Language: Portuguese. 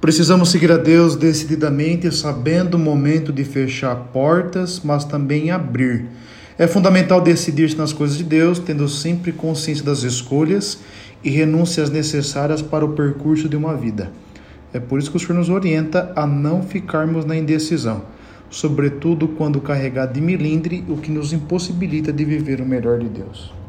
Precisamos seguir a Deus decididamente, sabendo o momento de fechar portas, mas também abrir. É fundamental decidir-se nas coisas de Deus, tendo sempre consciência das escolhas e renúncias necessárias para o percurso de uma vida. É por isso que o Senhor nos orienta a não ficarmos na indecisão, sobretudo quando carregar de milindre, o que nos impossibilita de viver o melhor de Deus.